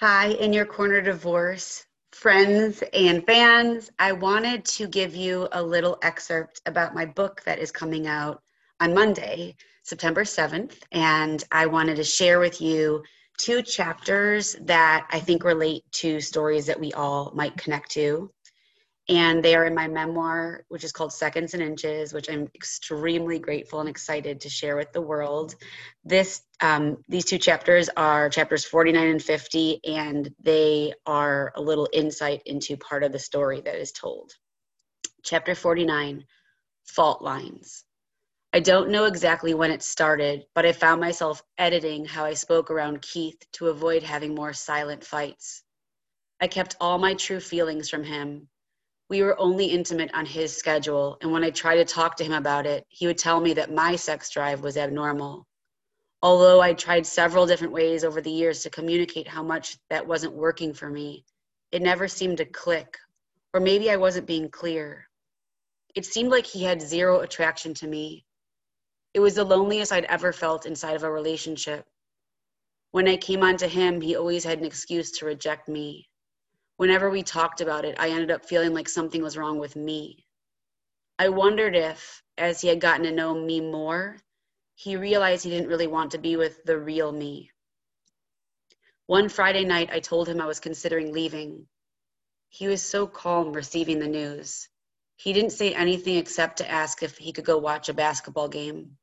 Hi, in your corner divorce, friends and fans. I wanted to give you a little excerpt about my book that is coming out on Monday, September 7th. And I wanted to share with you two chapters that I think relate to stories that we all might connect to and they are in my memoir which is called seconds and inches which i'm extremely grateful and excited to share with the world. This um, these two chapters are chapters 49 and 50 and they are a little insight into part of the story that is told. Chapter 49 fault lines. I don't know exactly when it started but i found myself editing how i spoke around keith to avoid having more silent fights. I kept all my true feelings from him we were only intimate on his schedule, and when I tried to talk to him about it, he would tell me that my sex drive was abnormal. Although I tried several different ways over the years to communicate how much that wasn't working for me, it never seemed to click, or maybe I wasn't being clear. It seemed like he had zero attraction to me. It was the loneliest I'd ever felt inside of a relationship. When I came on to him, he always had an excuse to reject me whenever we talked about it, I ended up feeling like something was wrong with me. I wondered if, as he had gotten to know me more, he realized he didn't really want to be with the real me. One Friday night, I told him I was considering leaving. He was so calm receiving the news. He didn't say anything except to ask if he could go watch a basketball game.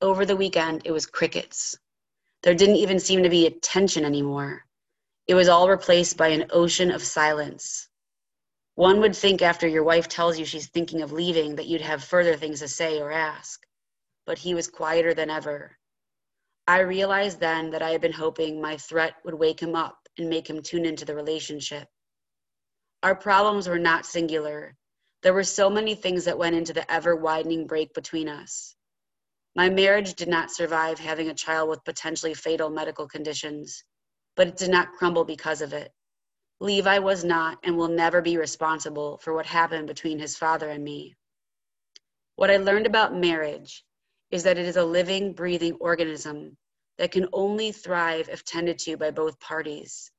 Over the weekend, it was crickets. There didn't even seem to be a tension anymore. It was all replaced by an ocean of silence. One would think after your wife tells you she's thinking of leaving that you'd have further things to say or ask, but he was quieter than ever. I realized then that I had been hoping my threat would wake him up and make him tune into the relationship. Our problems were not singular. There were so many things that went into the ever widening break between us. My marriage did not survive having a child with potentially fatal medical conditions but it did not crumble because of it. Levi was not and will never be responsible for what happened between his father and me. What I learned about marriage is that it is a living, breathing organism that can only thrive if tended to by both parties.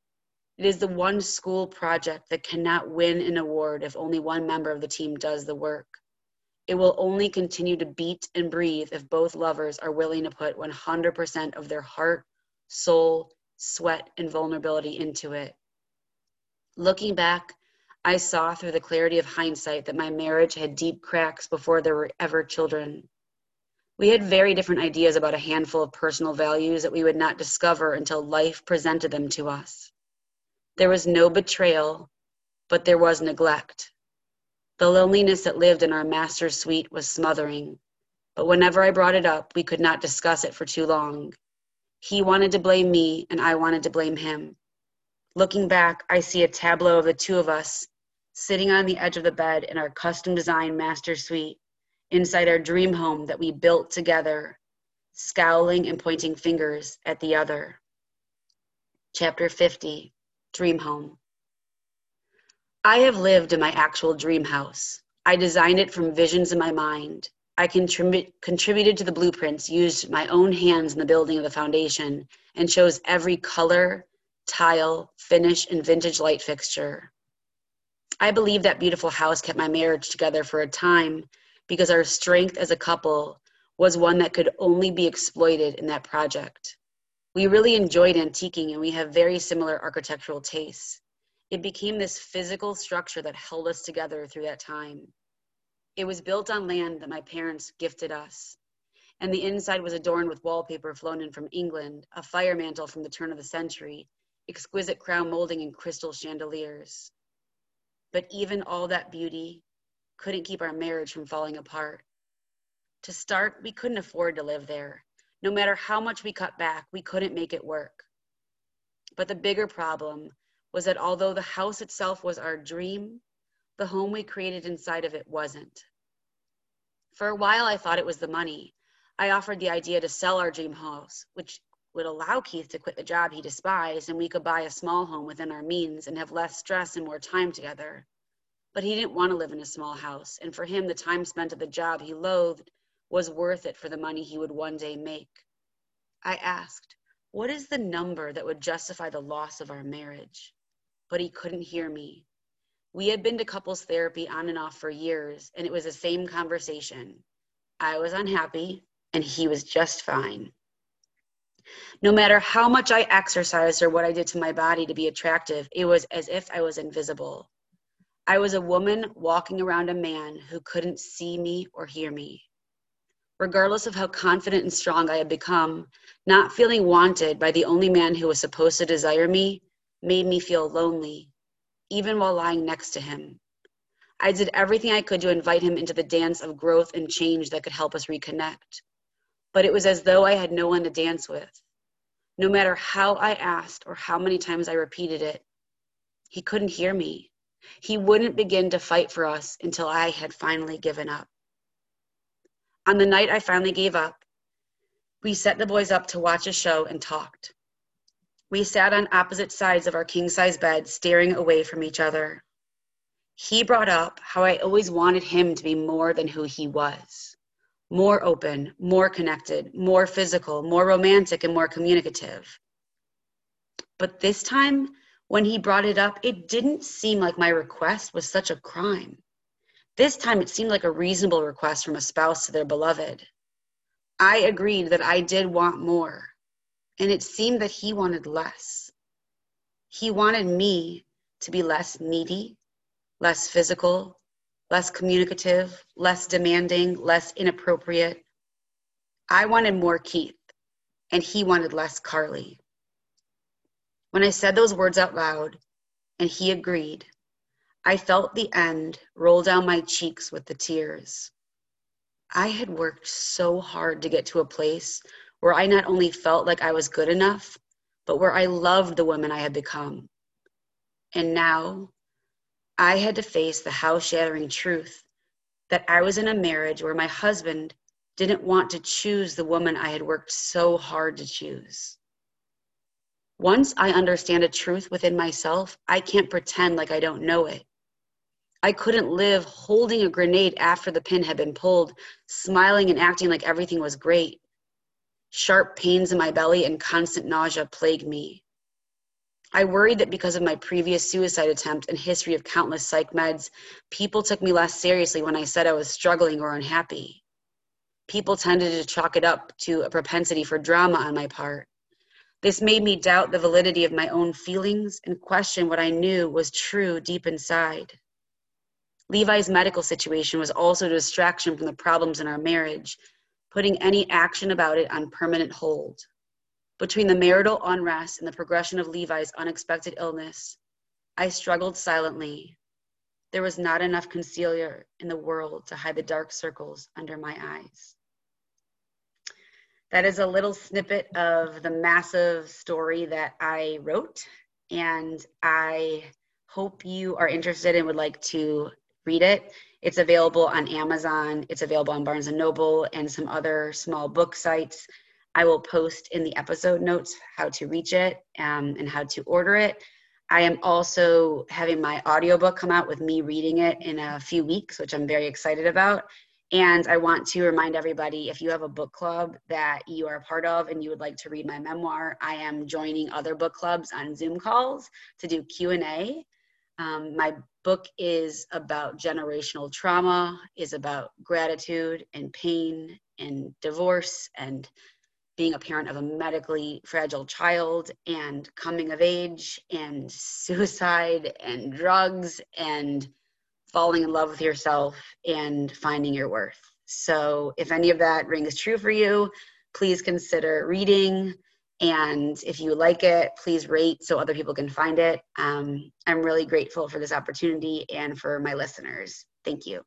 It is the one school project that cannot win an award if only one member of the team does the work. It will only continue to beat and breathe if both lovers are willing to put 100% of their heart, soul, sweat, and vulnerability into it. Looking back, I saw through the clarity of hindsight that my marriage had deep cracks before there were ever children. We had very different ideas about a handful of personal values that we would not discover until life presented them to us. There was no betrayal, but there was neglect. The loneliness that lived in our master's suite was smothering, but whenever I brought it up, we could not discuss it for too long, he wanted to blame me, and I wanted to blame him. Looking back, I see a tableau of the two of us sitting on the edge of the bed in our custom designed master suite inside our dream home that we built together, scowling and pointing fingers at the other. Chapter 50 Dream Home. I have lived in my actual dream house. I designed it from visions in my mind. I contrib- contributed to the blueprints, used my own hands in the building of the foundation, and chose every color, tile, finish, and vintage light fixture. I believe that beautiful house kept my marriage together for a time because our strength as a couple was one that could only be exploited in that project. We really enjoyed antiquing and we have very similar architectural tastes. It became this physical structure that held us together through that time. It was built on land that my parents gifted us, and the inside was adorned with wallpaper flown in from England, a fire mantel from the turn of the century, exquisite crown molding, and crystal chandeliers. But even all that beauty couldn't keep our marriage from falling apart. To start, we couldn't afford to live there. No matter how much we cut back, we couldn't make it work. But the bigger problem was that although the house itself was our dream, the home we created inside of it wasn't. For a while, I thought it was the money. I offered the idea to sell our dream house, which would allow Keith to quit the job he despised, and we could buy a small home within our means and have less stress and more time together. But he didn't want to live in a small house, and for him, the time spent at the job he loathed was worth it for the money he would one day make. I asked, What is the number that would justify the loss of our marriage? But he couldn't hear me. We had been to couples therapy on and off for years, and it was the same conversation. I was unhappy, and he was just fine. No matter how much I exercised or what I did to my body to be attractive, it was as if I was invisible. I was a woman walking around a man who couldn't see me or hear me. Regardless of how confident and strong I had become, not feeling wanted by the only man who was supposed to desire me made me feel lonely, even while lying next to him. I did everything I could to invite him into the dance of growth and change that could help us reconnect but it was as though I had no one to dance with. No matter how I asked or how many times I repeated it, he couldn't hear me. He wouldn't begin to fight for us until I had finally given up. On the night I finally gave up, we set the boys up to watch a show and talked. We sat on opposite sides of our king size bed, staring away from each other. He brought up how I always wanted him to be more than who he was more open, more connected, more physical, more romantic, and more communicative. But this time, when he brought it up, it didn't seem like my request was such a crime. This time, it seemed like a reasonable request from a spouse to their beloved. I agreed that I did want more, and it seemed that he wanted less. He wanted me to be less needy, less physical, less communicative, less demanding, less inappropriate. I wanted more Keith, and he wanted less Carly. When I said those words out loud, and he agreed, I felt the end roll down my cheeks with the tears. I had worked so hard to get to a place where I not only felt like I was good enough, but where I loved the woman I had become. And now I had to face the house shattering truth that I was in a marriage where my husband didn't want to choose the woman I had worked so hard to choose. Once I understand a truth within myself, I can't pretend like I don't know it. I couldn't live holding a grenade after the pin had been pulled, smiling and acting like everything was great. Sharp pains in my belly and constant nausea plagued me. I worried that because of my previous suicide attempt and history of countless psych meds, people took me less seriously when I said I was struggling or unhappy. People tended to chalk it up to a propensity for drama on my part. This made me doubt the validity of my own feelings and question what I knew was true deep inside. Levi's medical situation was also a distraction from the problems in our marriage, putting any action about it on permanent hold. Between the marital unrest and the progression of Levi's unexpected illness, I struggled silently. There was not enough concealer in the world to hide the dark circles under my eyes. That is a little snippet of the massive story that I wrote, and I hope you are interested and would like to read it. It's available on Amazon, it's available on Barnes and Noble and some other small book sites. I will post in the episode notes how to reach it um, and how to order it. I am also having my audiobook come out with me reading it in a few weeks, which I'm very excited about. And I want to remind everybody if you have a book club that you are a part of and you would like to read my memoir, I am joining other book clubs on Zoom calls to do Q&A. Um, my book is about generational trauma, is about gratitude and pain and divorce and being a parent of a medically fragile child and coming of age and suicide and drugs and falling in love with yourself and finding your worth. So, if any of that rings true for you, please consider reading. And if you like it, please rate so other people can find it. Um, I'm really grateful for this opportunity and for my listeners. Thank you.